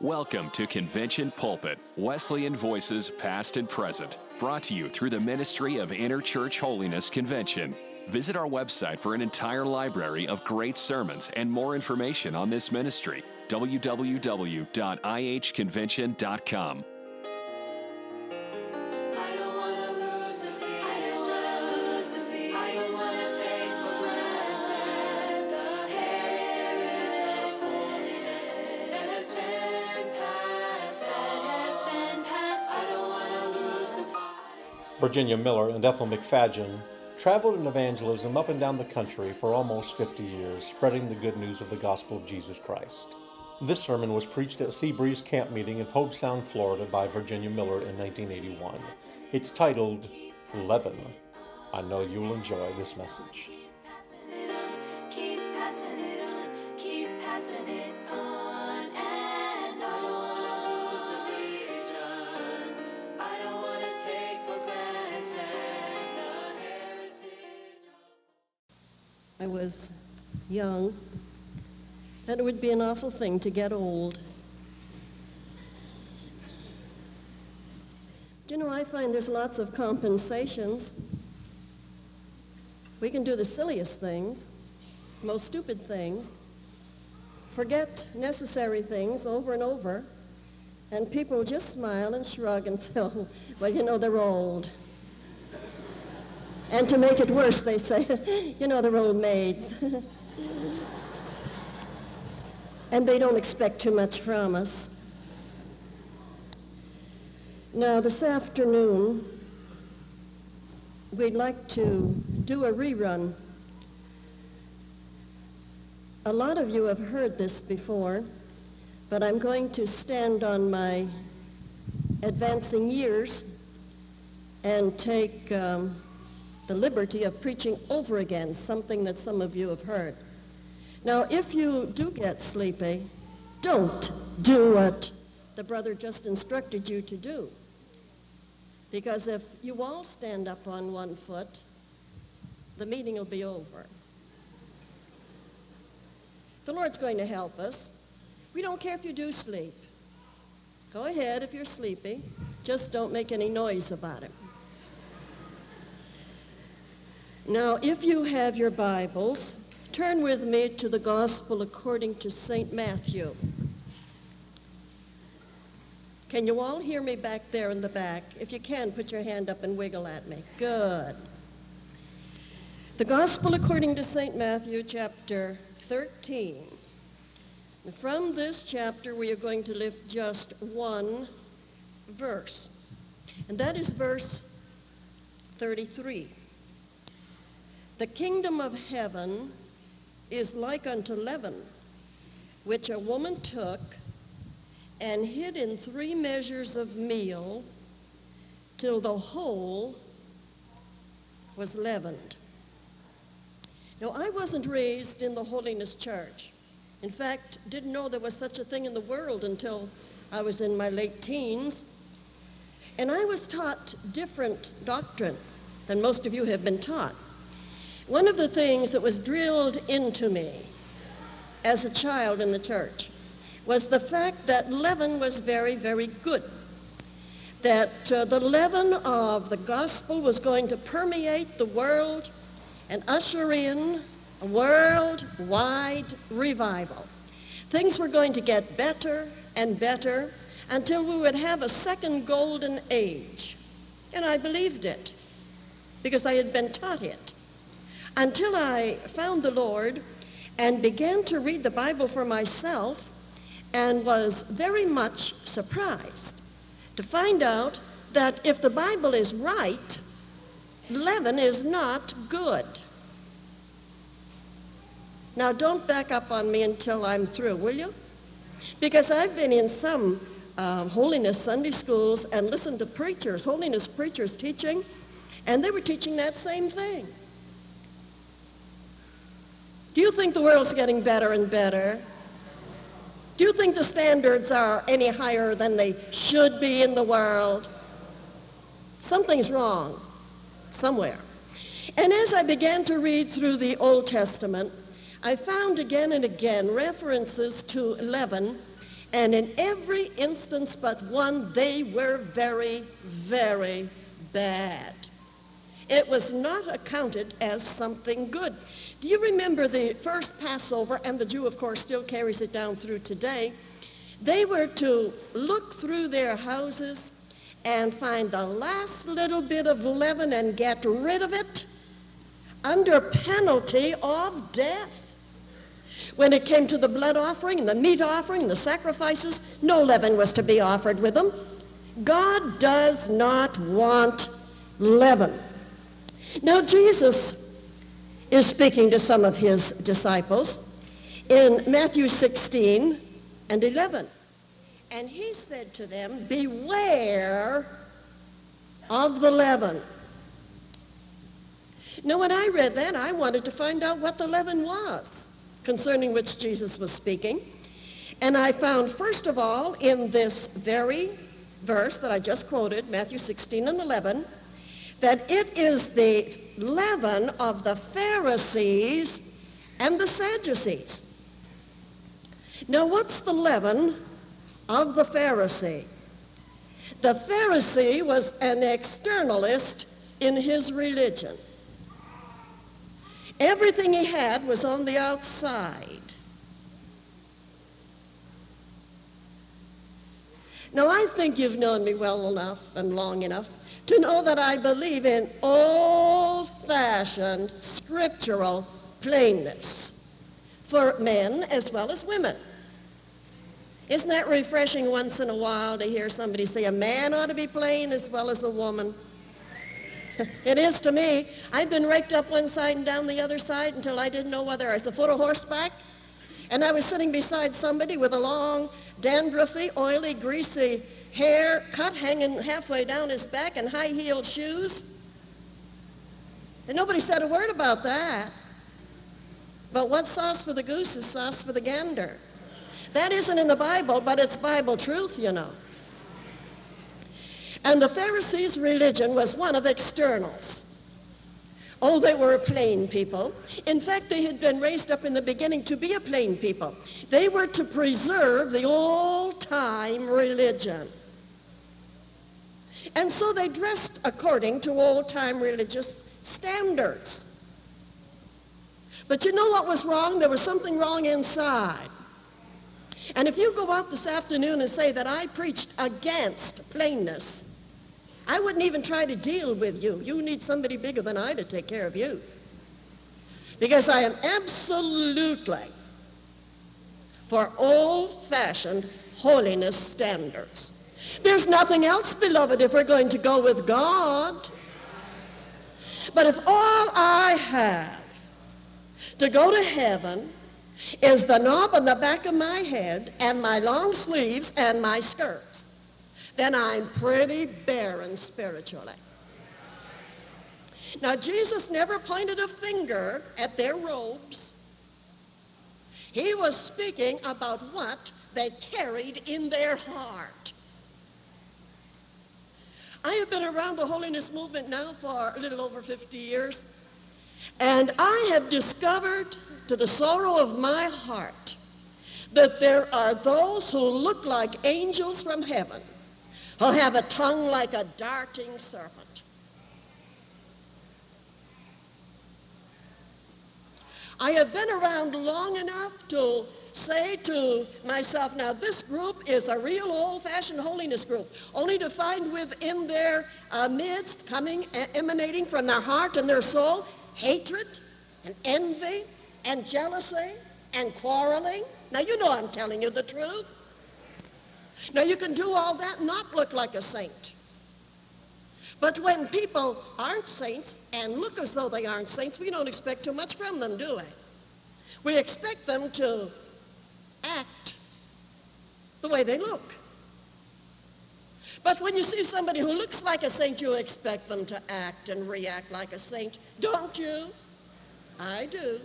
Welcome to Convention Pulpit, Wesleyan Voices Past and Present, brought to you through the Ministry of Interchurch Holiness Convention. Visit our website for an entire library of great sermons and more information on this ministry www.ihconvention.com. Virginia Miller and Ethel McFadgen traveled in evangelism up and down the country for almost 50 years, spreading the good news of the gospel of Jesus Christ. This sermon was preached at Seabreeze Camp Meeting in Hobe Sound, Florida by Virginia Miller in 1981. It's titled Leaven. I know you'll enjoy this message. Young, and it would be an awful thing to get old. You know, I find there's lots of compensations. We can do the silliest things, most stupid things, forget necessary things over and over, and people just smile and shrug and say, oh, well, you know, they're old. And to make it worse, they say, you know, they're old maids. and they don't expect too much from us. Now, this afternoon, we'd like to do a rerun. A lot of you have heard this before, but I'm going to stand on my advancing years and take um, the liberty of preaching over again something that some of you have heard. Now, if you do get sleepy, don't do what the brother just instructed you to do. Because if you all stand up on one foot, the meeting will be over. The Lord's going to help us. We don't care if you do sleep. Go ahead if you're sleepy. Just don't make any noise about it. Now, if you have your Bibles, turn with me to the Gospel according to St. Matthew. Can you all hear me back there in the back? If you can, put your hand up and wiggle at me. Good. The Gospel according to St. Matthew, chapter 13. And from this chapter, we are going to lift just one verse, and that is verse 33. The kingdom of heaven is like unto leaven, which a woman took and hid in three measures of meal till the whole was leavened. Now, I wasn't raised in the holiness church. In fact, didn't know there was such a thing in the world until I was in my late teens. And I was taught different doctrine than most of you have been taught. One of the things that was drilled into me as a child in the church was the fact that leaven was very, very good. That uh, the leaven of the gospel was going to permeate the world and usher in a worldwide revival. Things were going to get better and better until we would have a second golden age. And I believed it because I had been taught it until I found the Lord and began to read the Bible for myself and was very much surprised to find out that if the Bible is right, leaven is not good. Now, don't back up on me until I'm through, will you? Because I've been in some um, holiness Sunday schools and listened to preachers, holiness preachers teaching, and they were teaching that same thing. Do you think the world's getting better and better? Do you think the standards are any higher than they should be in the world? Something's wrong somewhere. And as I began to read through the Old Testament, I found again and again references to leaven, and in every instance but one, they were very, very bad. It was not accounted as something good. Do you remember the first Passover, and the Jew, of course, still carries it down through today? They were to look through their houses and find the last little bit of leaven and get rid of it under penalty of death. When it came to the blood offering and the meat offering and the sacrifices, no leaven was to be offered with them. God does not want leaven. Now Jesus is speaking to some of his disciples in Matthew 16 and 11. And he said to them, beware of the leaven. Now, when I read that, I wanted to find out what the leaven was concerning which Jesus was speaking. And I found, first of all, in this very verse that I just quoted, Matthew 16 and 11, that it is the leaven of the Pharisees and the Sadducees. Now, what's the leaven of the Pharisee? The Pharisee was an externalist in his religion. Everything he had was on the outside. Now, I think you've known me well enough and long enough to know that I believe in old-fashioned scriptural plainness for men as well as women. Isn't that refreshing once in a while to hear somebody say a man ought to be plain as well as a woman? it is to me. I've been raked up one side and down the other side until I didn't know whether I was a foot of horseback. And I was sitting beside somebody with a long, dandruffy, oily, greasy hair cut hanging halfway down his back and high-heeled shoes. And nobody said a word about that. But what's sauce for the goose is sauce for the gander. That isn't in the Bible, but it's Bible truth, you know. And the Pharisees' religion was one of externals. Oh, they were a plain people. In fact, they had been raised up in the beginning to be a plain people. They were to preserve the old-time religion. And so they dressed according to old-time religious standards. But you know what was wrong? There was something wrong inside. And if you go out this afternoon and say that I preached against plainness, I wouldn't even try to deal with you. You need somebody bigger than I to take care of you. Because I am absolutely for old-fashioned holiness standards. There's nothing else, beloved, if we're going to go with God. But if all I have to go to heaven is the knob on the back of my head and my long sleeves and my skirts, then I'm pretty barren spiritually. Now, Jesus never pointed a finger at their robes. He was speaking about what they carried in their heart. I have been around the holiness movement now for a little over 50 years, and I have discovered to the sorrow of my heart that there are those who look like angels from heaven, who have a tongue like a darting serpent. I have been around long enough to say to myself, now this group is a real old-fashioned holiness group, only to find within their uh, midst, coming, emanating from their heart and their soul, hatred and envy and jealousy and quarreling. Now, you know I'm telling you the truth. Now, you can do all that and not look like a saint. But when people aren't saints and look as though they aren't saints, we don't expect too much from them, do we? We expect them to act the way they look. But when you see somebody who looks like a saint, you expect them to act and react like a saint, don't you? I do.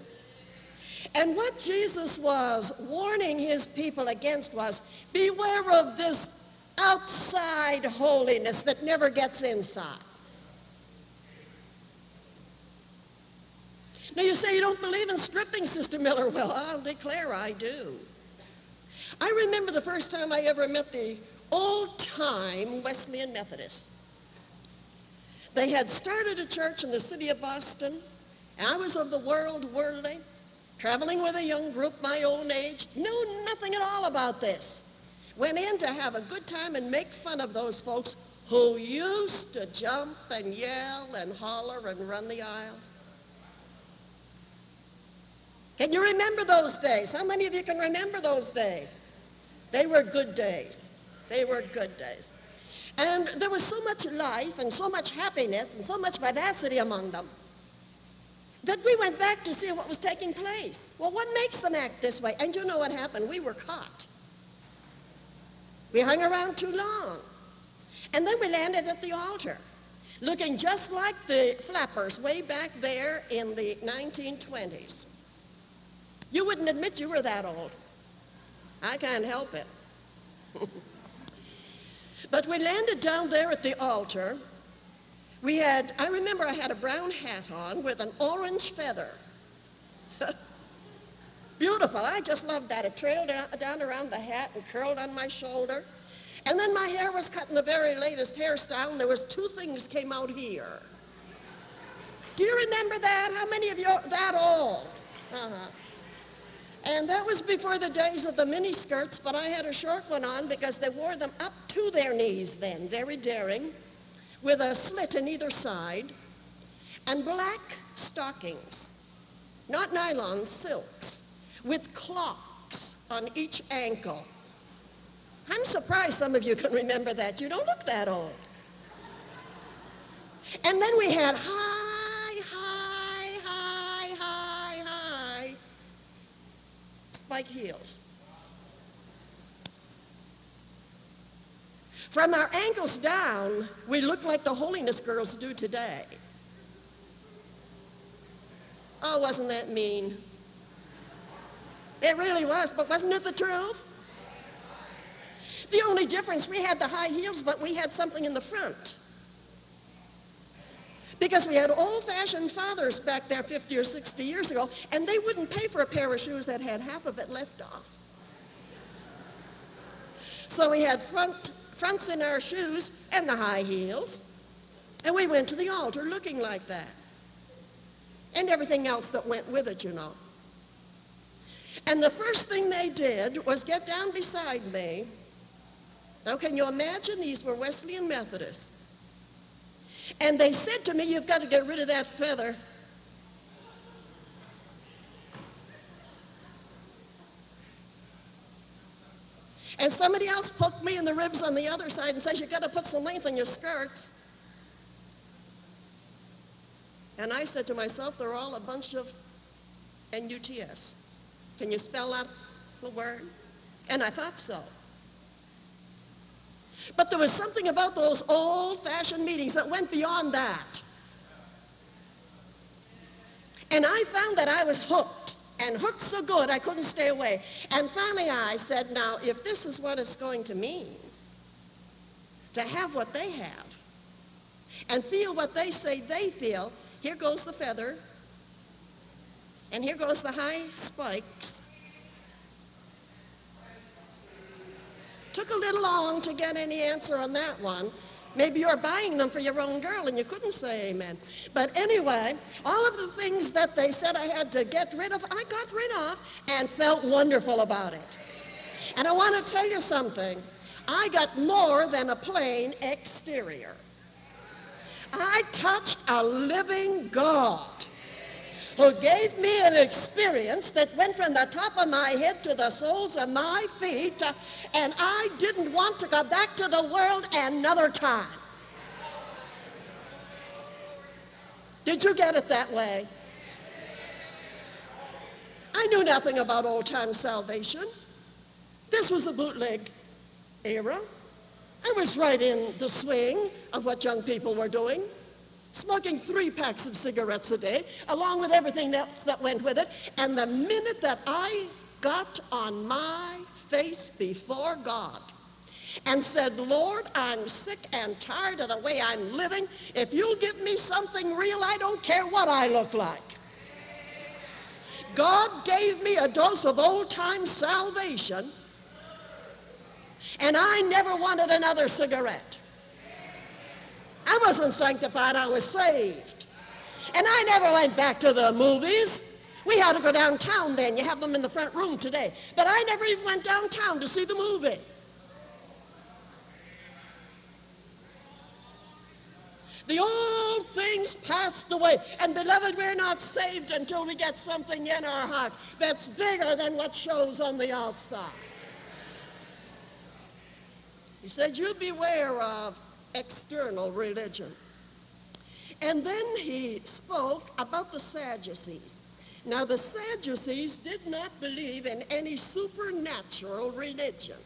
And what Jesus was warning his people against was, beware of this outside holiness that never gets inside. Now you say you don't believe in stripping, Sister Miller. Well, I'll declare I do. I remember the first time I ever met the old-time Wesleyan Methodists. They had started a church in the city of Boston. I was of the world worldly traveling with a young group my own age, knew nothing at all about this. Went in to have a good time and make fun of those folks who used to jump and yell and holler and run the aisles. Can you remember those days? How many of you can remember those days? They were good days. They were good days. And there was so much life and so much happiness and so much vivacity among them that we went back to see what was taking place. Well, what makes them act this way? And you know what happened? We were caught. We hung around too long. And then we landed at the altar, looking just like the flappers way back there in the 1920s. You wouldn't admit you were that old. I can't help it. but we landed down there at the altar. We had, I remember I had a brown hat on with an orange feather. Beautiful. I just loved that. It trailed down around the hat and curled on my shoulder. And then my hair was cut in the very latest hairstyle, and there was two things came out here. Do you remember that? How many of you that old? Uh-huh. And that was before the days of the mini skirts, but I had a short one on because they wore them up to their knees then, very daring, with a slit in either side, and black stockings, not nylon, silks, with clocks on each ankle. I'm surprised some of you can remember that. You don't look that old. And then we had high, high, high, high, high spike heels. From our ankles down, we looked like the holiness girls do today. Oh, wasn't that mean? It really was, but wasn't it the truth? The only difference, we had the high heels, but we had something in the front. Because we had old-fashioned fathers back there 50 or 60 years ago, and they wouldn't pay for a pair of shoes that had half of it left off. So we had front, fronts in our shoes and the high heels, and we went to the altar looking like that. And everything else that went with it, you know. And the first thing they did was get down beside me. Now, can you imagine? These were Wesleyan Methodists. And they said to me, you've got to get rid of that feather. And somebody else poked me in the ribs on the other side and says, you've got to put some length in your skirts. And I said to myself, they're all a bunch of N-U-T-S. Can you spell out the word? And I thought so. But there was something about those old-fashioned meetings that went beyond that. And I found that I was hooked, and hooked so good I couldn't stay away. And finally I said, now, if this is what it's going to mean, to have what they have, and feel what they say they feel, here goes the feather, and here goes the high spikes. Took a little long to get any answer on that one. Maybe you're buying them for your own girl and you couldn't say amen. But anyway, all of the things that they said I had to get rid of, I got rid of and felt wonderful about it. And I want to tell you something. I got more than a plain exterior. I touched a living God who gave me an experience that went from the top of my head to the soles of my feet, uh, and I didn't want to go back to the world another time. Did you get it that way? I knew nothing about old-time salvation. This was a bootleg era. I was right in the swing of what young people were doing smoking three packs of cigarettes a day, along with everything else that went with it. And the minute that I got on my face before God and said, Lord, I'm sick and tired of the way I'm living. If you'll give me something real, I don't care what I look like. God gave me a dose of old-time salvation, and I never wanted another cigarette. I wasn't sanctified, I was saved. And I never went back to the movies. We had to go downtown then. You have them in the front room today. But I never even went downtown to see the movie. The old things passed away. And beloved, we're not saved until we get something in our heart that's bigger than what shows on the outside. He said, you beware of external religion. And then he spoke about the Sadducees. Now, the Sadducees did not believe in any supernatural religion.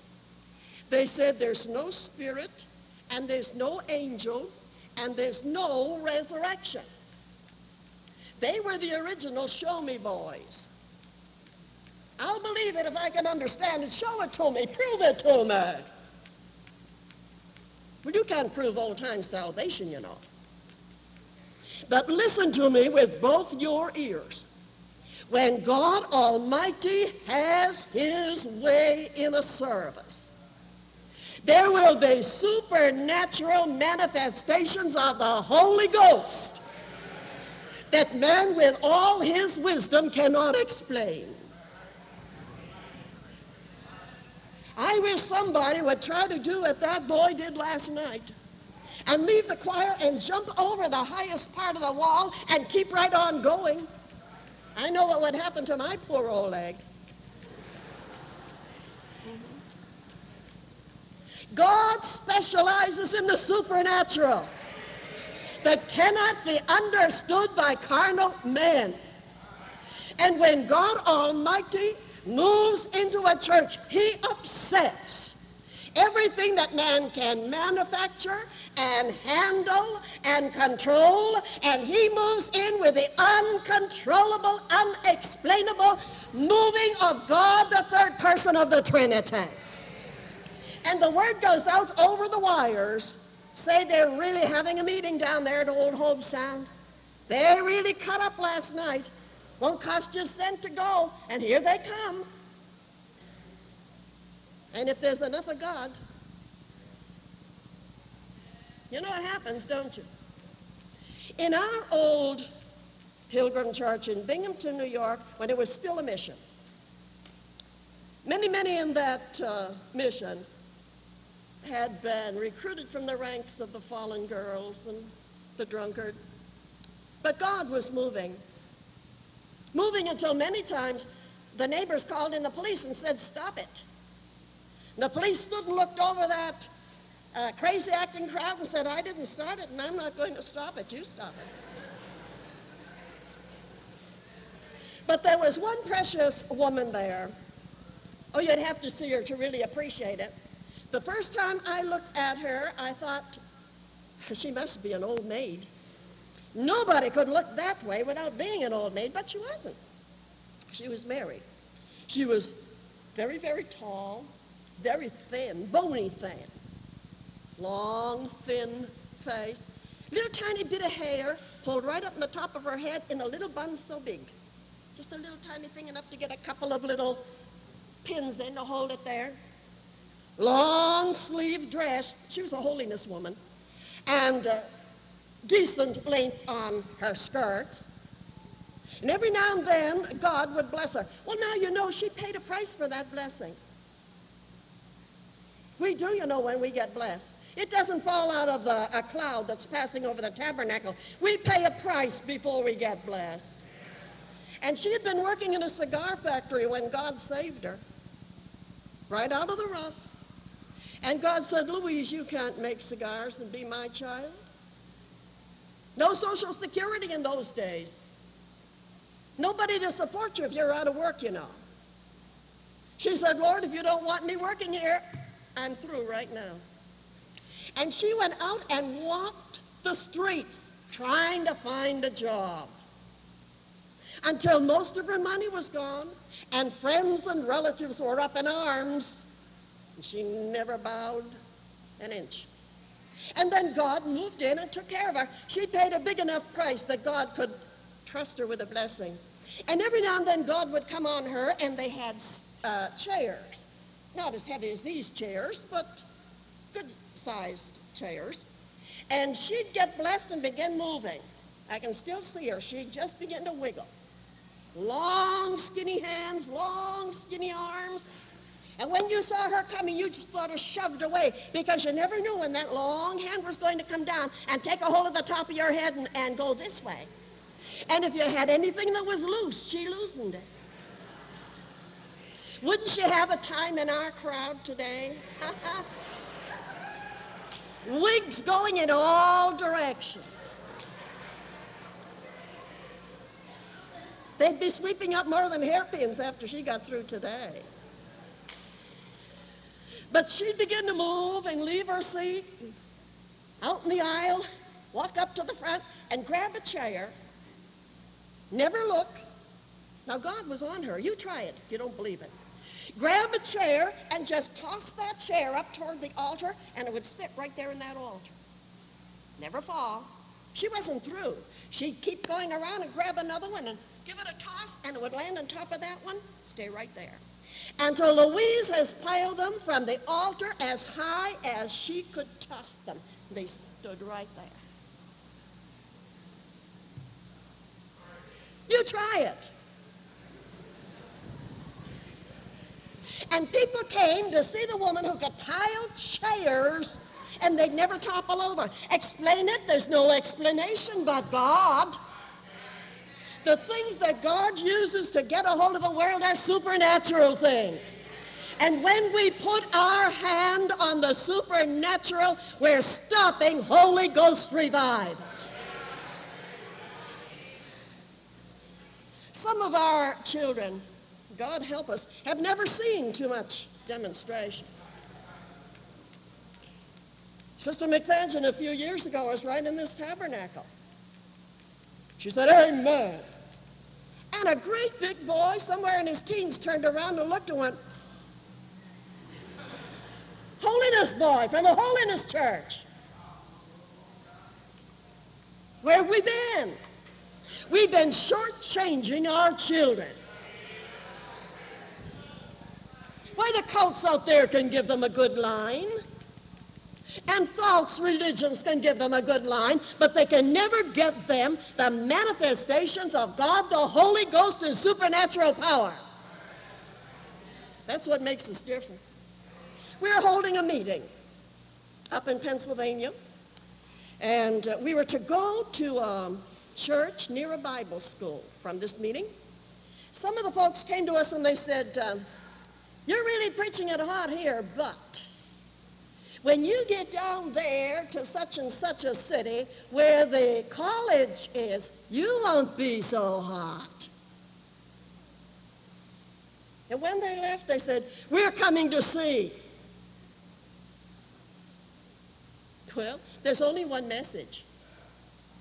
They said there's no spirit, and there's no angel, and there's no resurrection. They were the original show me boys. I'll believe it if I can understand it. Show it to me. Prove it to me. Well, you can't prove old-time salvation, you know. But listen to me with both your ears. When God Almighty has his way in a service, there will be supernatural manifestations of the Holy Ghost that man with all his wisdom cannot explain. I wish somebody would try to do what that boy did last night and leave the choir and jump over the highest part of the wall and keep right on going. I know what would happen to my poor old legs. God specializes in the supernatural that cannot be understood by carnal men. And when God Almighty moves into a church, he upsets everything that man can manufacture and handle and control, and he moves in with the uncontrollable, unexplainable moving of God, the third person of the Trinity. And the word goes out over the wires, say they're really having a meeting down there at Old Hobe Sound. They really cut up last night. Won't cost you a cent to go, and here they come. And if there's enough of God, you know what happens, don't you? In our old Pilgrim Church in Binghamton, New York, when it was still a mission, many, many in that uh, mission had been recruited from the ranks of the fallen girls and the drunkard. But God was moving. Moving until many times the neighbors called in the police and said, stop it. And the police stood and looked over that uh, crazy acting crowd and said, I didn't start it and I'm not going to stop it. You stop it. But there was one precious woman there. Oh, you'd have to see her to really appreciate it. The first time I looked at her, I thought, she must be an old maid. Nobody could look that way without being an old maid, but she wasn't. She was married. She was very, very tall, very thin, bony thin. Long, thin face. Little tiny bit of hair pulled right up on the top of her head in a little bun so big. Just a little tiny thing enough to get a couple of little pins in to hold it there. Long sleeve dress. She was a holiness woman. And uh, decent length on her skirts. And every now and then, God would bless her. Well, now you know she paid a price for that blessing. We do, you know, when we get blessed. It doesn't fall out of the, a cloud that's passing over the tabernacle. We pay a price before we get blessed. And she had been working in a cigar factory when God saved her. Right out of the rough. And God said, Louise, you can't make cigars and be my child. No social security in those days. Nobody to support you if you're out of work, you know. She said, Lord, if you don't want me working here, I'm through right now. And she went out and walked the streets trying to find a job until most of her money was gone and friends and relatives were up in arms. And she never bowed an inch. And then God moved in and took care of her. She paid a big enough price that God could trust her with a blessing. And every now and then God would come on her and they had uh, chairs. Not as heavy as these chairs, but good-sized chairs. And she'd get blessed and begin moving. I can still see her. She'd just begin to wiggle. Long, skinny hands, long, skinny arms. And when you saw her coming, you just thought her shoved away because you never knew when that long hand was going to come down and take a hold of the top of your head and, and go this way. And if you had anything that was loose, she loosened it. Wouldn't you have a time in our crowd today? Wigs going in all directions. They'd be sweeping up more than hairpins after she got through today. But she'd begin to move and leave her seat out in the aisle, walk up to the front and grab a chair, never look. Now God was on her. You try it if you don't believe it. Grab a chair and just toss that chair up toward the altar and it would sit right there in that altar. Never fall. She wasn't through. She'd keep going around and grab another one and give it a toss and it would land on top of that one, stay right there until Louise has piled them from the altar as high as she could toss them. They stood right there. You try it. And people came to see the woman who could pile chairs and they'd never topple over. Explain it, there's no explanation but God. The things that God uses to get a hold of the world are supernatural things. And when we put our hand on the supernatural, we're stopping Holy Ghost revivals. Some of our children, God help us, have never seen too much demonstration. Sister McFadgen a few years ago was right in this tabernacle. She said, Amen. And a great big boy, somewhere in his teens, turned around and looked and went, Holiness boy from the Holiness Church. Where have we been? We've been shortchanging our children. Why, the cults out there can give them a good line. And false religions can give them a good line, but they can never get them the manifestations of God, the Holy Ghost, and supernatural power. That's what makes us different. We're holding a meeting up in Pennsylvania, and uh, we were to go to a church near a Bible school from this meeting. Some of the folks came to us and they said, uh, you're really preaching it hot here, but when you get down there to such and such a city where the college is, you won't be so hot. And when they left, they said, we're coming to see. Well, there's only one message.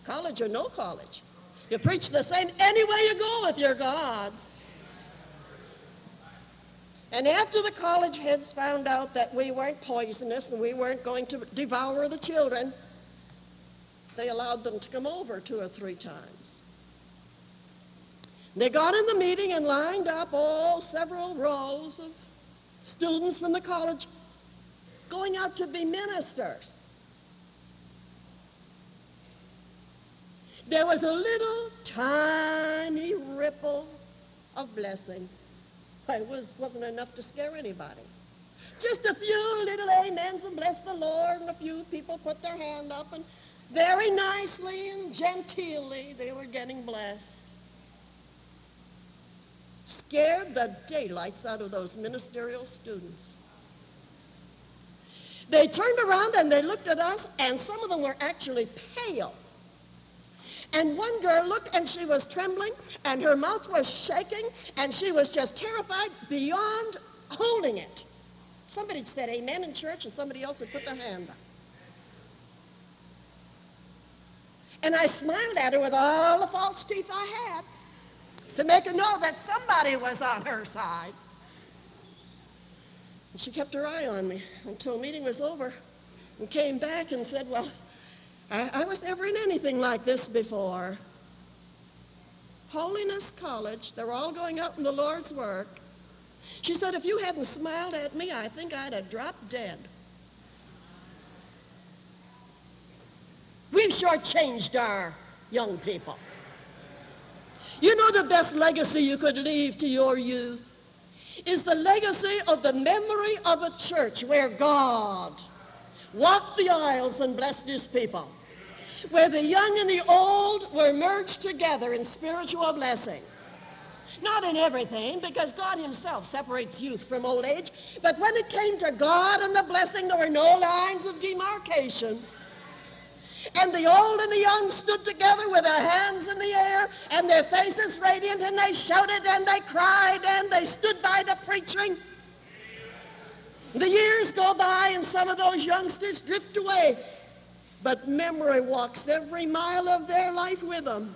College or no college. You preach the same anywhere you go with your gods. And after the college heads found out that we weren't poisonous and we weren't going to devour the children, they allowed them to come over two or three times. They got in the meeting and lined up all several rows of students from the college going out to be ministers. There was a little tiny ripple of blessing it was, wasn't enough to scare anybody. Just a few little amens and bless the Lord, and a few people put their hand up, and very nicely and genteelly they were getting blessed. Scared the daylights out of those ministerial students. They turned around and they looked at us, and some of them were actually pale. And one girl looked and she was trembling and her mouth was shaking and she was just terrified beyond holding it. Somebody said amen in church and somebody else had put their hand up. And I smiled at her with all the false teeth I had to make her know that somebody was on her side. And she kept her eye on me until meeting was over and came back and said, well, I, I was never in anything like this before. Holiness College. They're all going out in the Lord's work. She said, if you hadn't smiled at me, I think I'd have dropped dead. We've shortchanged our young people. You know the best legacy you could leave to your youth is the legacy of the memory of a church where God walked the aisles and blessed his people, where the young and the old were merged together in spiritual blessing. Not in everything, because God himself separates youth from old age, but when it came to God and the blessing, there were no lines of demarcation. And the old and the young stood together with their hands in the air and their faces radiant, and they shouted and they cried and they stood by the preaching. The years go by and some of those youngsters drift away, but memory walks every mile of their life with them.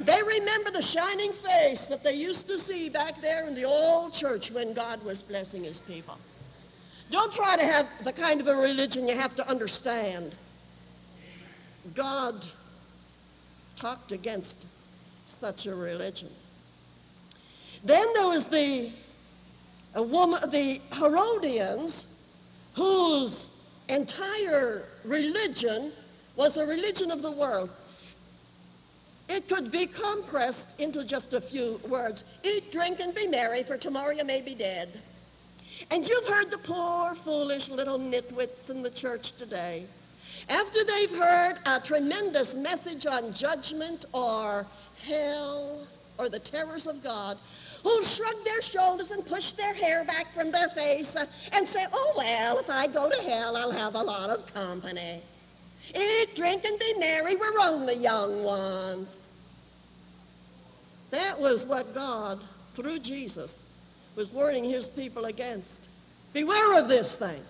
They remember the shining face that they used to see back there in the old church when God was blessing his people. Don't try to have the kind of a religion you have to understand. God talked against such a religion. Then there was the a woman, the Herodians, whose entire religion was a religion of the world. It could be compressed into just a few words. Eat, drink, and be merry, for tomorrow you may be dead. And you've heard the poor, foolish little nitwits in the church today after they've heard a tremendous message on judgment or hell or the terrors of God, who'll shrug their shoulders and push their hair back from their face and say, oh, well, if I go to hell, I'll have a lot of company. Eat, drink, and be merry. We're only young ones. That was what God, through Jesus, was warning his people against. Beware of this thing.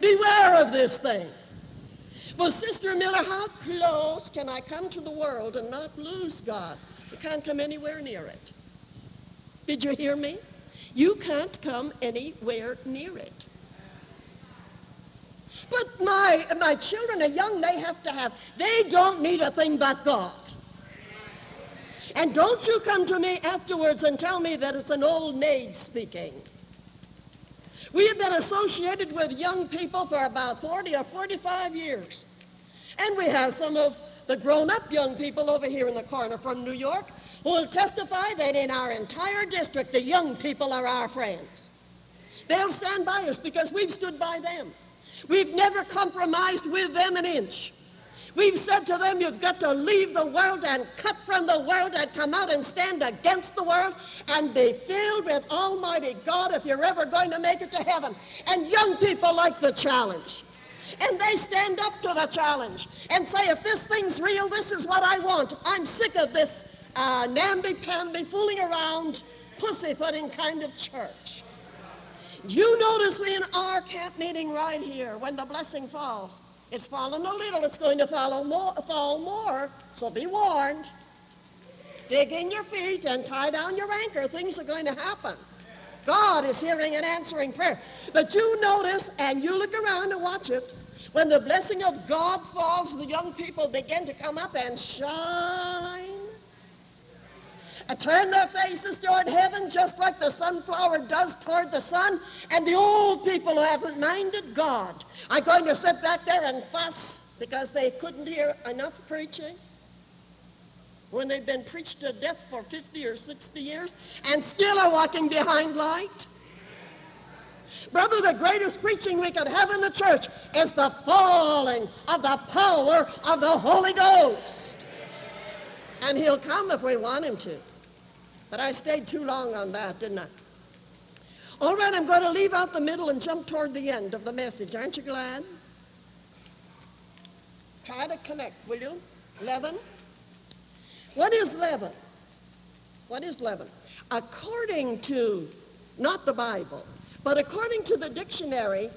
Beware of this thing. Well, Sister Miller, how close can I come to the world and not lose God? You can't come anywhere near it. Did you hear me? You can't come anywhere near it. But my, my children are young, they have to have, they don't need a thing but God. And don't you come to me afterwards and tell me that it's an old maid speaking. We have been associated with young people for about 40 or 45 years. And we have some of the grown-up young people over here in the corner from New York will testify that in our entire district, the young people are our friends. They'll stand by us because we've stood by them. We've never compromised with them an inch. We've said to them, you've got to leave the world and cut from the world and come out and stand against the world and be filled with Almighty God if you're ever going to make it to heaven. And young people like the challenge. And they stand up to the challenge and say, if this thing's real, this is what I want. I'm sick of this uh, namby-pamby, fooling around, pussyfooting kind of church. You notice in our camp meeting right here, when the blessing falls, it's fallen a little. It's going to follow more, fall more. So be warned. Dig in your feet and tie down your anchor. Things are going to happen. God is hearing and answering prayer. But you notice, and you look around and watch it, when the blessing of God falls, the young people begin to come up and shine. And turn their faces toward heaven just like the sunflower does toward the sun. And the old people who haven't minded God are going to sit back there and fuss because they couldn't hear enough preaching when they've been preached to death for 50 or 60 years and still are walking behind light. Brother, the greatest preaching we could have in the church is the falling of the power of the Holy Ghost. And he'll come if we want him to. But I stayed too long on that, didn't I? All right, I'm going to leave out the middle and jump toward the end of the message. Aren't you glad? Try to connect, will you? Leaven. What is leaven? What is leaven? According to, not the Bible, but according to the dictionary,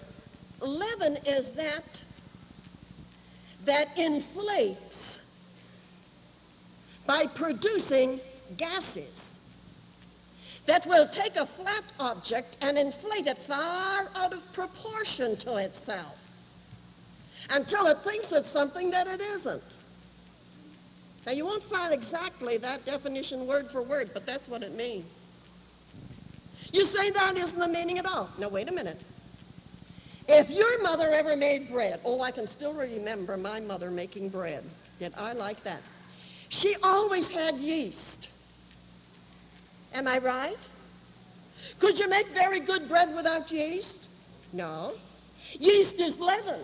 leaven is that that inflates by producing gases that will take a flat object and inflate it far out of proportion to itself until it thinks it's something that it isn't. Now, you won't find exactly that definition word for word, but that's what it means. You say that isn't the meaning at all. Now, wait a minute. If your mother ever made bread, oh, I can still remember my mother making bread. Did I like that? She always had yeast. Am I right? Could you make very good bread without yeast? No. Yeast is leaven.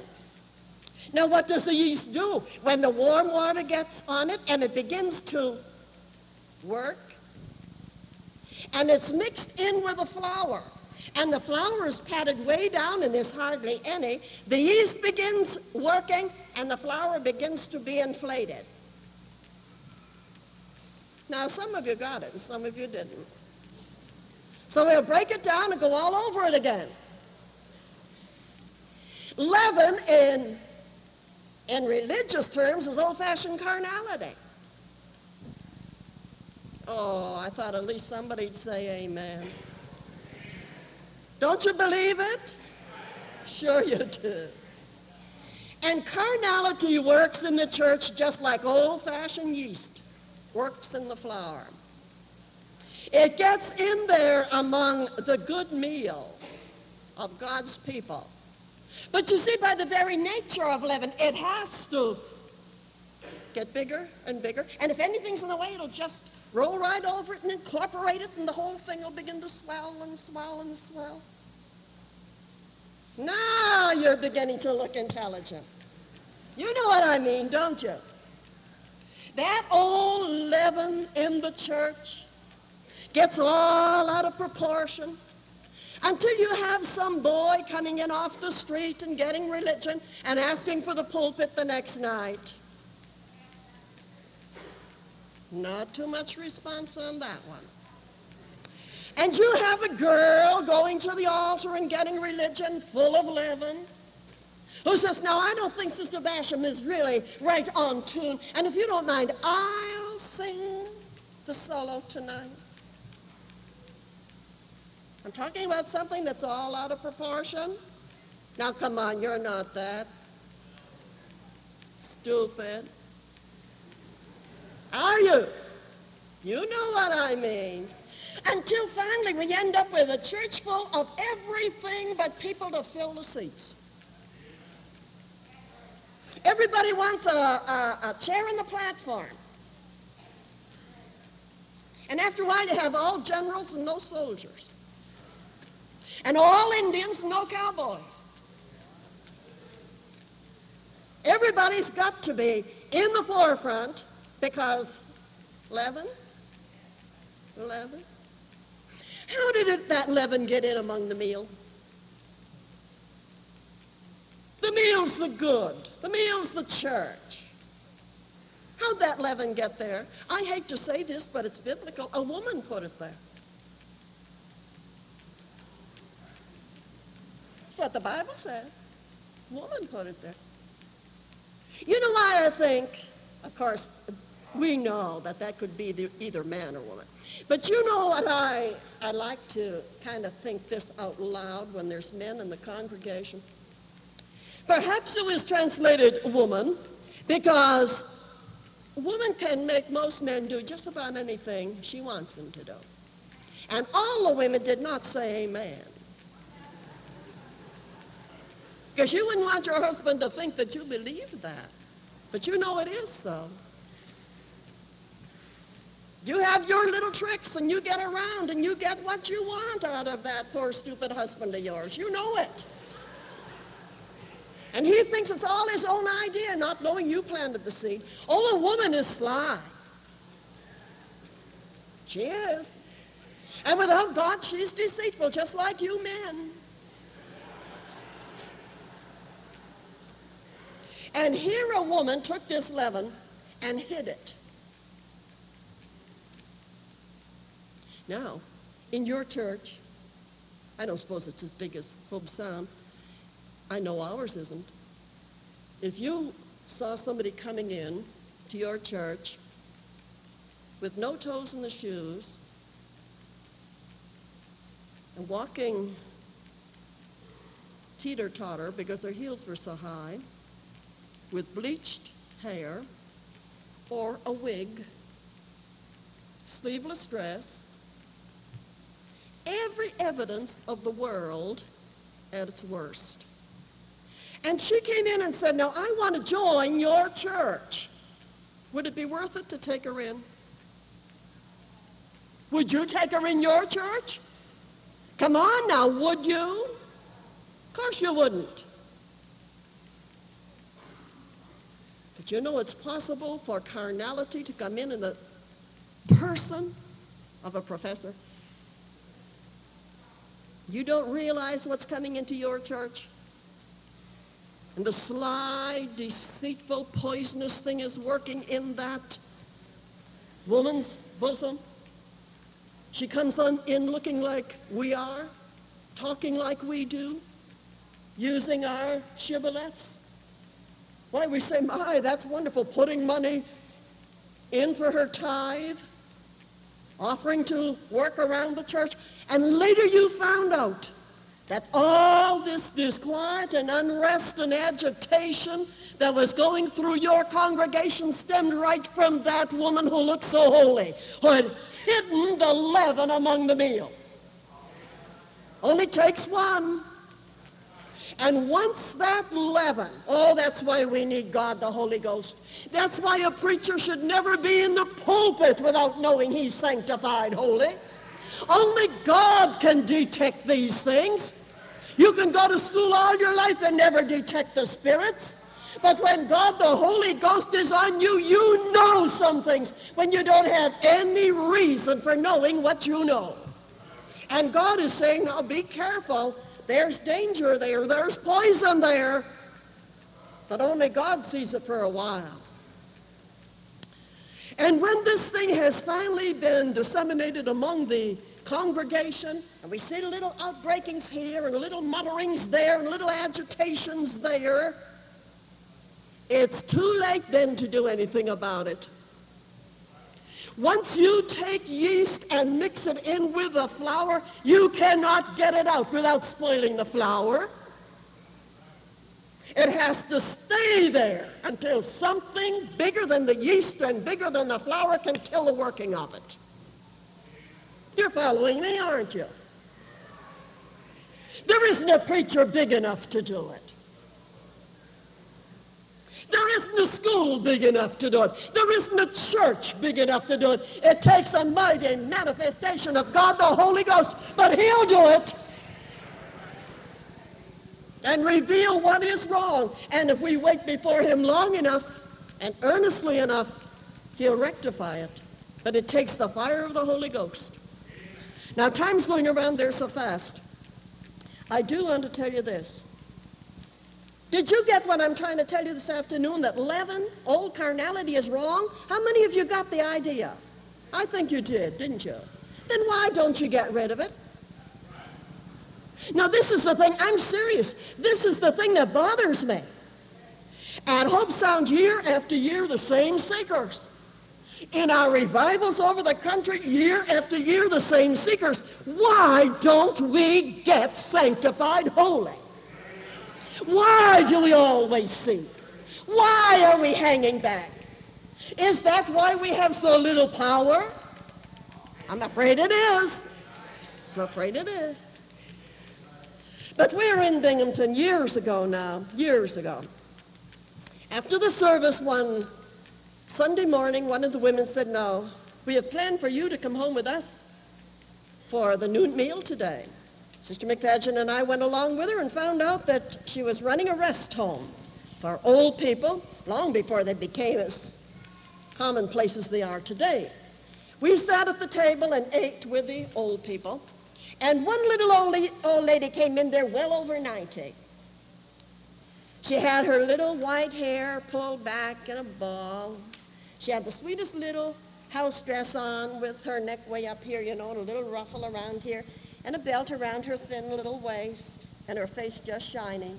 Now, what does the yeast do? When the warm water gets on it and it begins to work, and it's mixed in with the flour, and the flour is patted way down and there's hardly any, the yeast begins working and the flour begins to be inflated. Now, some of you got it and some of you didn't. So we'll break it down and go all over it again. Leaven in, in religious terms is old-fashioned carnality. Oh, I thought at least somebody'd say amen. Don't you believe it? Sure you do. And carnality works in the church just like old-fashioned yeast works in the flour. It gets in there among the good meal of God's people. But you see, by the very nature of leaven, it has to get bigger and bigger. And if anything's in the way, it'll just roll right over it and incorporate it, and the whole thing will begin to swell and swell and swell. Now you're beginning to look intelligent. You know what I mean, don't you? That old leaven in the church gets all out of proportion until you have some boy coming in off the street and getting religion and asking for the pulpit the next night. Not too much response on that one. And you have a girl going to the altar and getting religion full of leaven who says, now I don't think Sister Basham is really right on tune. And if you don't mind, I'll sing the solo tonight. I'm talking about something that's all out of proportion. Now come on, you're not that. Stupid. Are you? You know what I mean. Until finally we end up with a church full of everything but people to fill the seats. Everybody wants a, a, a chair in the platform. And after a while you have all generals and no soldiers. And all Indians and no cowboys. Everybody's got to be in the forefront because leaven, leaven. How did it, that leaven get in among the meal? The meal's the good. The meal's the church. How'd that leaven get there? I hate to say this, but it's biblical. A woman put it there. That's what the Bible says. Woman put it there. You know why I think, of course, we know that that could be the, either man or woman. But you know what I, I like to kind of think this out loud when there's men in the congregation? Perhaps it was translated woman because woman can make most men do just about anything she wants them to do. And all the women did not say amen. Because you wouldn't want your husband to think that you believe that. But you know it is so. You have your little tricks and you get around and you get what you want out of that poor stupid husband of yours. You know it. And he thinks it's all his own idea, not knowing you planted the seed. Oh, a woman is sly. She is. And without God, she's deceitful, just like you men. And here a woman took this leaven and hid it. Now, in your church, I don't suppose it's as big as Hope Sound. I know ours isn't. If you saw somebody coming in to your church with no toes in the shoes and walking teeter-totter because their heels were so high, with bleached hair, or a wig, sleeveless dress, every evidence of the world at its worst. And she came in and said, no, I want to join your church. Would it be worth it to take her in? Would you take her in your church? Come on now, would you? Of course you wouldn't. But you know it's possible for carnality to come in in the person of a professor. You don't realize what's coming into your church? And the sly, deceitful, poisonous thing is working in that woman's bosom. She comes on in looking like we are, talking like we do, using our shibboleths. Why, we say, my, that's wonderful, putting money in for her tithe, offering to work around the church. And later you found out that all this disquiet and unrest and agitation that was going through your congregation stemmed right from that woman who looked so holy, who had hidden the leaven among the meal. Only takes one. And once that leaven, oh, that's why we need God, the Holy Ghost. That's why a preacher should never be in the pulpit without knowing he's sanctified holy. Only God can detect these things. You can go to school all your life and never detect the spirits. But when God the Holy Ghost is on you, you know some things when you don't have any reason for knowing what you know. And God is saying, now be careful. There's danger there. There's poison there. But only God sees it for a while. And when this thing has finally been disseminated among the congregation, and we see little outbreakings here and little mutterings there and little agitations there, it's too late then to do anything about it. Once you take yeast and mix it in with the flour, you cannot get it out without spoiling the flour. It has to stay there until something bigger than the yeast and bigger than the flour can kill the working of it. You're following me, aren't you? There isn't a preacher big enough to do it. There isn't a school big enough to do it. There isn't a church big enough to do it. It takes a mighty manifestation of God the Holy Ghost, but he'll do it and reveal what is wrong. And if we wait before him long enough and earnestly enough, he'll rectify it. But it takes the fire of the Holy Ghost. Now, time's going around there so fast. I do want to tell you this. Did you get what I'm trying to tell you this afternoon, that leaven, old carnality is wrong? How many of you got the idea? I think you did, didn't you? Then why don't you get rid of it? Now, this is the thing, I'm serious. This is the thing that bothers me. At Hope Sound, year after year, the same seekers. In our revivals over the country, year after year, the same seekers. Why don't we get sanctified holy? Why do we always seek? Why are we hanging back? Is that why we have so little power? I'm afraid it is. I'm afraid it is. But we were in Binghamton years ago now, years ago. After the service one Sunday morning, one of the women said, no, we have planned for you to come home with us for the noon meal today. Sister McFadgen and I went along with her and found out that she was running a rest home for old people long before they became as commonplace as they are today. We sat at the table and ate with the old people. And one little old, old lady came in there well over 90. She had her little white hair pulled back in a ball. She had the sweetest little house dress on with her neck way up here, you know, and a little ruffle around here, and a belt around her thin little waist, and her face just shining.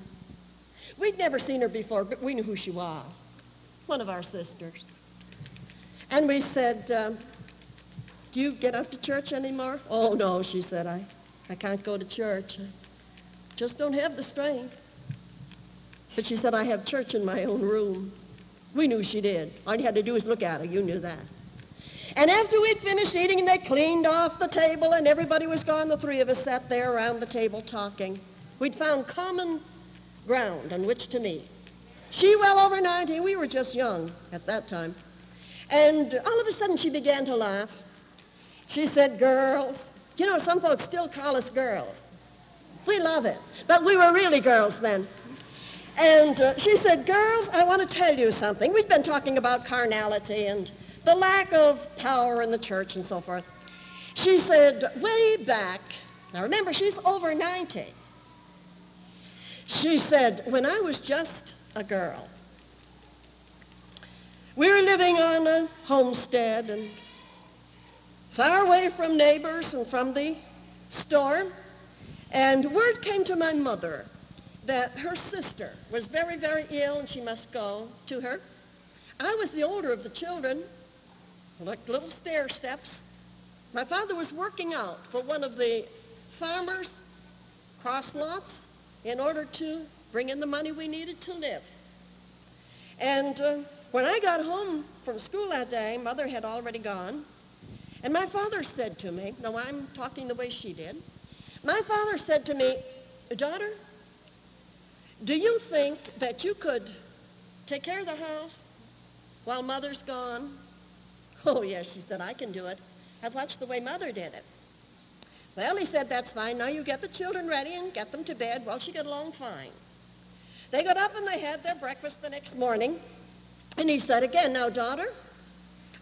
We'd never seen her before, but we knew who she was. One of our sisters. And we said, um, do you get up to church anymore? Oh, no, she said, I, I can't go to church. I just don't have the strength. But she said, I have church in my own room. We knew she did. All you had to do was look at her. You knew that. And after we'd finished eating, and they cleaned off the table and everybody was gone. The three of us sat there around the table talking. We'd found common ground on which to meet. She well over 90. We were just young at that time. And all of a sudden she began to laugh. She said, girls. You know, some folks still call us girls. We love it. But we were really girls then. And uh, she said, girls, I want to tell you something. We've been talking about carnality and the lack of power in the church and so forth. She said, way back, now remember, she's over 90. She said, when I was just a girl, we were living on a homestead and far away from neighbors and from the store. And word came to my mother that her sister was very, very ill and she must go to her. I was the older of the children, like little stair steps. My father was working out for one of the farmers' cross lots in order to bring in the money we needed to live. And uh, when I got home from school that day, mother had already gone. And my father said to me, now I'm talking the way she did, my father said to me, daughter, do you think that you could take care of the house while mother's gone? Oh, yes, she said, I can do it. I've watched the way mother did it. Well, he said, that's fine. Now you get the children ready and get them to bed. Well, she got along fine. They got up and they had their breakfast the next morning. And he said again, now, daughter,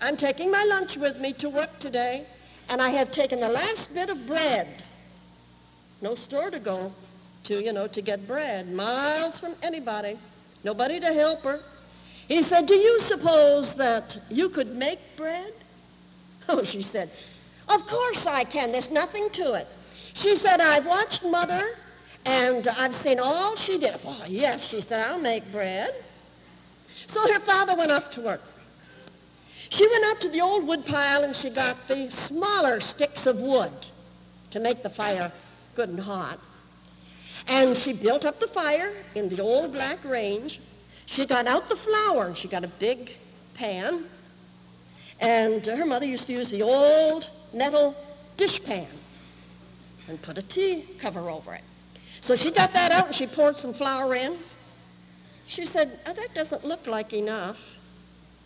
I'm taking my lunch with me to work today, and I have taken the last bit of bread. No store to go to, you know, to get bread, miles from anybody, nobody to help her. He said, do you suppose that you could make bread? Oh, she said, of course I can. There's nothing to it. She said, I've watched mother and I've seen all she did. Oh, yes, she said, I'll make bread. So her father went off to work. She went up to the old wood pile and she got the smaller sticks of wood to make the fire good and hot. And she built up the fire in the old black range. She got out the flour she got a big pan. And her mother used to use the old metal dishpan and put a tea cover over it. So she got that out and she poured some flour in. She said, oh, that doesn't look like enough.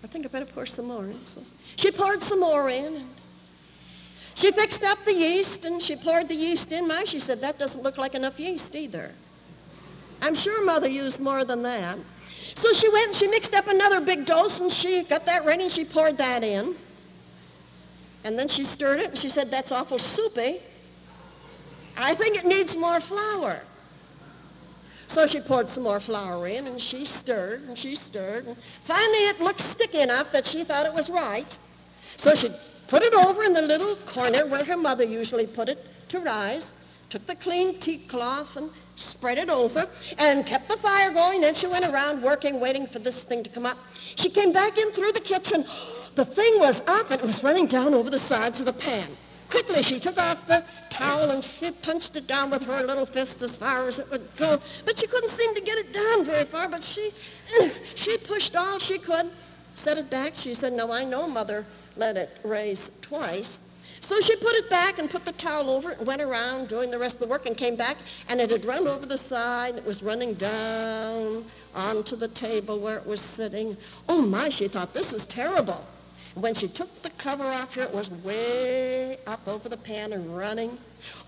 I think I better pour some more in. So she poured some more in. She fixed up the yeast and she poured the yeast in. My, she said, that doesn't look like enough yeast either. I'm sure Mother used more than that. So she went and she mixed up another big dose and she got that ready and she poured that in. And then she stirred it and she said, that's awful soupy. I think it needs more flour. So she poured some more flour in and she stirred and she stirred. And finally it looked sticky enough that she thought it was right. So she put it over in the little corner where her mother usually put it to rise, took the clean tea cloth and spread it over, and kept the fire going. Then she went around working, waiting for this thing to come up. She came back in through the kitchen. The thing was up and it was running down over the sides of the pan. Quickly, she took off the towel and she punched it down with her little fist as far as it would go. But she couldn't seem to get it down very far, but she, she pushed all she could, set it back. She said, no, I know Mother let it raise twice. So she put it back and put the towel over it and went around doing the rest of the work and came back and it had run over the side. It was running down onto the table where it was sitting. Oh my, she thought, this is terrible. When she took the cover off here, it was way up over the pan and running.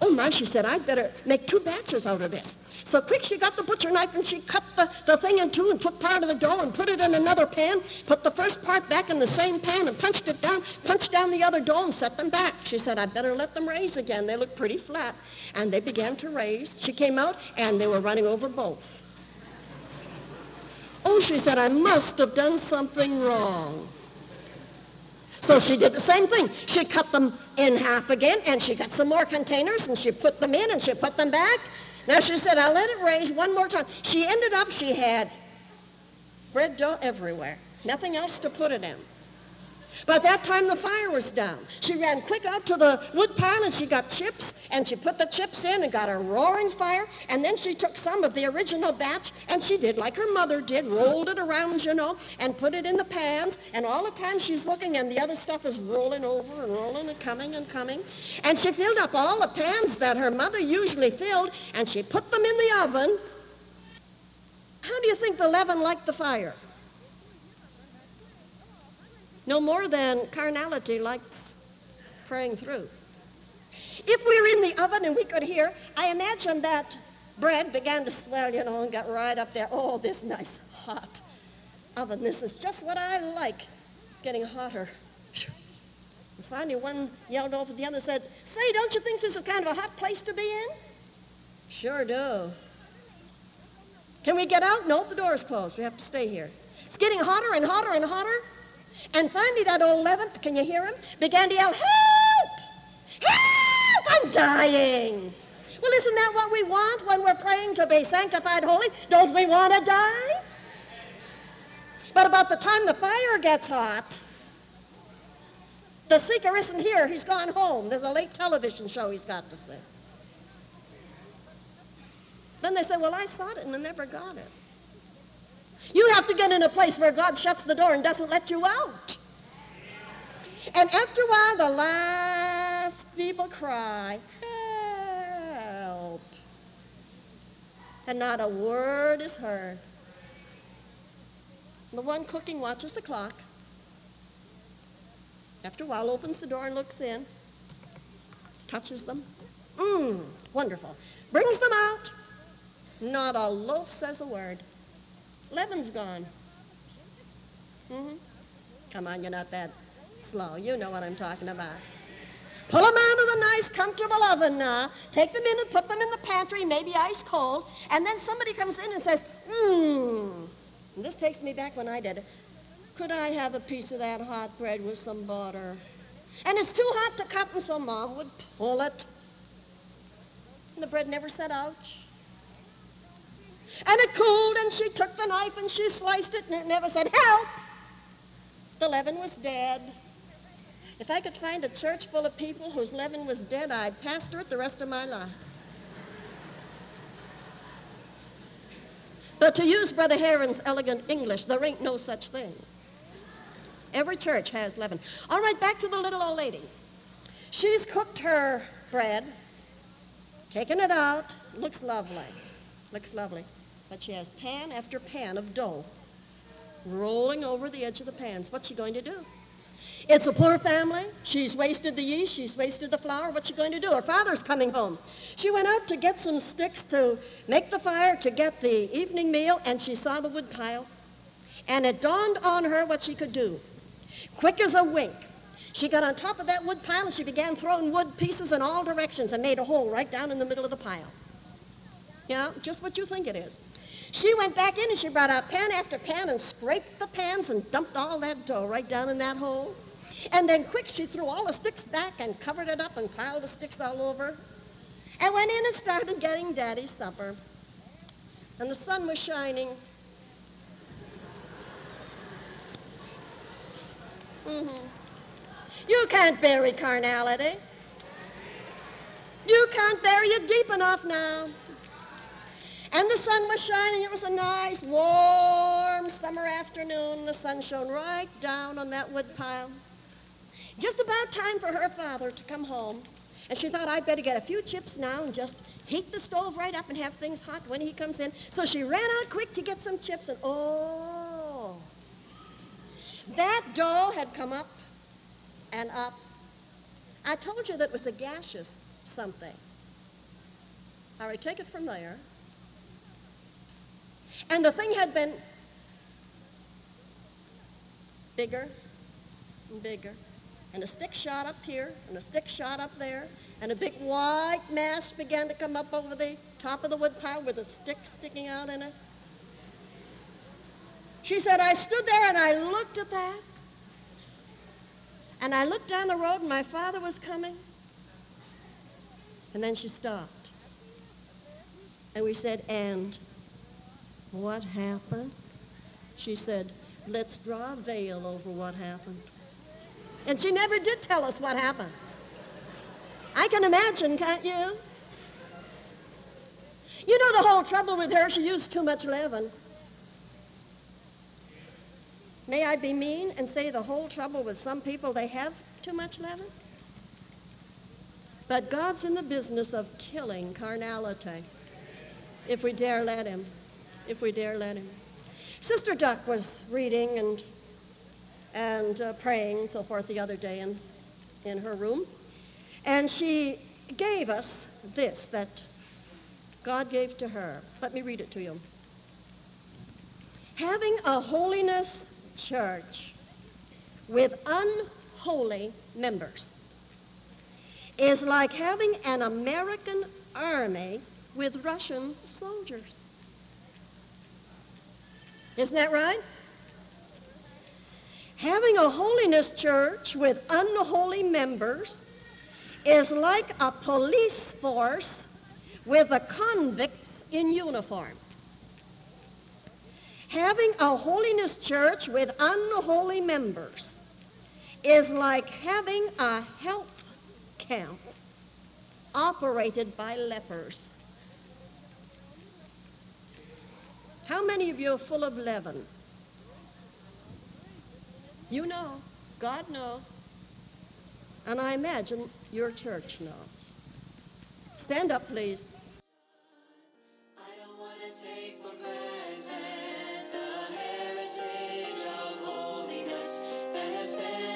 Oh my, she said, I'd better make two batches out of this. So quick, she got the butcher knife and she cut the, the thing in two and took part of the dough and put it in another pan, put the first part back in the same pan and punched it down, down the other dough and set them back. She said, I'd better let them raise again. They look pretty flat. And they began to raise. She came out and they were running over both. Oh, she said, I must have done something wrong. So she did the same thing. She cut them in half again, and she got some more containers, and she put them in, and she put them back. Now she said, I'll let it raise one more time. She ended up, she had bread dough everywhere. Nothing else to put it in. By that time, the fire was down. She ran quick out to the wood pile and she got chips and she put the chips in and got a roaring fire. And then she took some of the original batch and she did like her mother did, rolled it around, you know, and put it in the pans. And all the time she's looking and the other stuff is rolling over and rolling and coming and coming. And she filled up all the pans that her mother usually filled and she put them in the oven. How do you think the leaven liked the fire? No more than carnality likes praying through. If we were in the oven and we could hear, I imagine that bread began to swell, you know, and got right up there. Oh, this nice hot oven. This is just what I like. It's getting hotter. And finally, one yelled over the other said, Say, don't you think this is kind of a hot place to be in? Sure do. Can we get out? No, the door's closed. We have to stay here. It's getting hotter and hotter and hotter. And finally, that old leaven, can you hear him, began to yell, Help! Help! I'm dying. Well, isn't that what we want when we're praying to be sanctified holy? Don't we want to die? But about the time the fire gets hot, the seeker isn't here. He's gone home. There's a late television show he's got to see. Then they say, well, I sought it and I never got it. You have to get in a place where God shuts the door and doesn't let you out. And after a while, the last people cry, help. And not a word is heard. The one cooking watches the clock. After a while, opens the door and looks in, touches them. Mmm, wonderful. Brings them out. Not a loaf says a word. Leaven's gone. Mm-hmm. Come on, you're not that slow. You know what I'm talking about. Pull them out of the nice, comfortable oven now. Take them in and put them in the pantry, maybe ice cold. And then somebody comes in and says, mmm. And this takes me back when I did it. Could I have a piece of that hot bread with some butter? And it's too hot to cut, and so Mom would pull it. And the bread never said ouch. And it cooled, and she took the knife and she sliced it, and it never said, Help! The leaven was dead. If I could find a church full of people whose leaven was dead, I'd pastor it the rest of my life. But to use Brother Heron's elegant English, there ain't no such thing. Every church has leaven. All right, back to the little old lady. She's cooked her bread, taken it out, looks lovely, looks lovely. But she has pan after pan of dough rolling over the edge of the pans. What's she going to do? It's a poor family. She's wasted the yeast. She's wasted the flour. What's she going to do? Her father's coming home. She went out to get some sticks to make the fire to get the evening meal, and she saw the wood pile. And it dawned on her what she could do. Quick as a wink, she got on top of that wood pile and she began throwing wood pieces in all directions and made a hole right down in the middle of the pile. Yeah, just what you think it is. She went back in and she brought out pan after pan and scraped the pans and dumped all that dough right down in that hole. And then quick, she threw all the sticks back and covered it up and piled the sticks all over. And went in and started getting Daddy's supper. And the sun was shining. Mm-hmm. You can't bury carnality. You can't bury it deep enough now. And the sun was shining. It was a nice, warm summer afternoon. The sun shone right down on that wood pile. Just about time for her father to come home. And she thought, I'd better get a few chips now and just heat the stove right up and have things hot when he comes in. So she ran out quick to get some chips, and oh, that dough had come up and up. I told you that was a gaseous something. All right, take it from there. And the thing had been bigger and bigger. And a stick shot up here, and a stick shot up there, and a big white mass began to come up over the top of the wood pile with a stick sticking out in it. She said, I stood there and I looked at that. And I looked down the road and my father was coming. And then she stopped. And we said, and what happened? She said, let's draw a veil over what happened. And she never did tell us what happened. I can imagine, can't you? You know the whole trouble with her, she used too much leaven. May I be mean and say the whole trouble with some people, they have too much leaven? But God's in the business of killing carnality, if we dare let him, if we dare let him. Sister Duck was reading and, and uh, praying and so forth the other day in, in her room, and she gave us this that God gave to her. Let me read it to you. Having a holiness church with unholy members is like having an American army with Russian soldiers. Isn't that right? Having a holiness church with unholy members is like a police force with the convicts in uniform. Having a holiness church with unholy members is like having a health camp operated by lepers. How many of you are full of leaven? You know, God knows, and I imagine your church knows. Stand up, please. That has been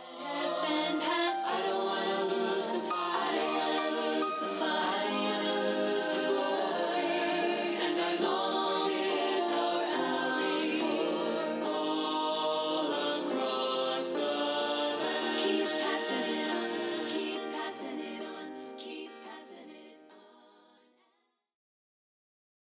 Has been passed.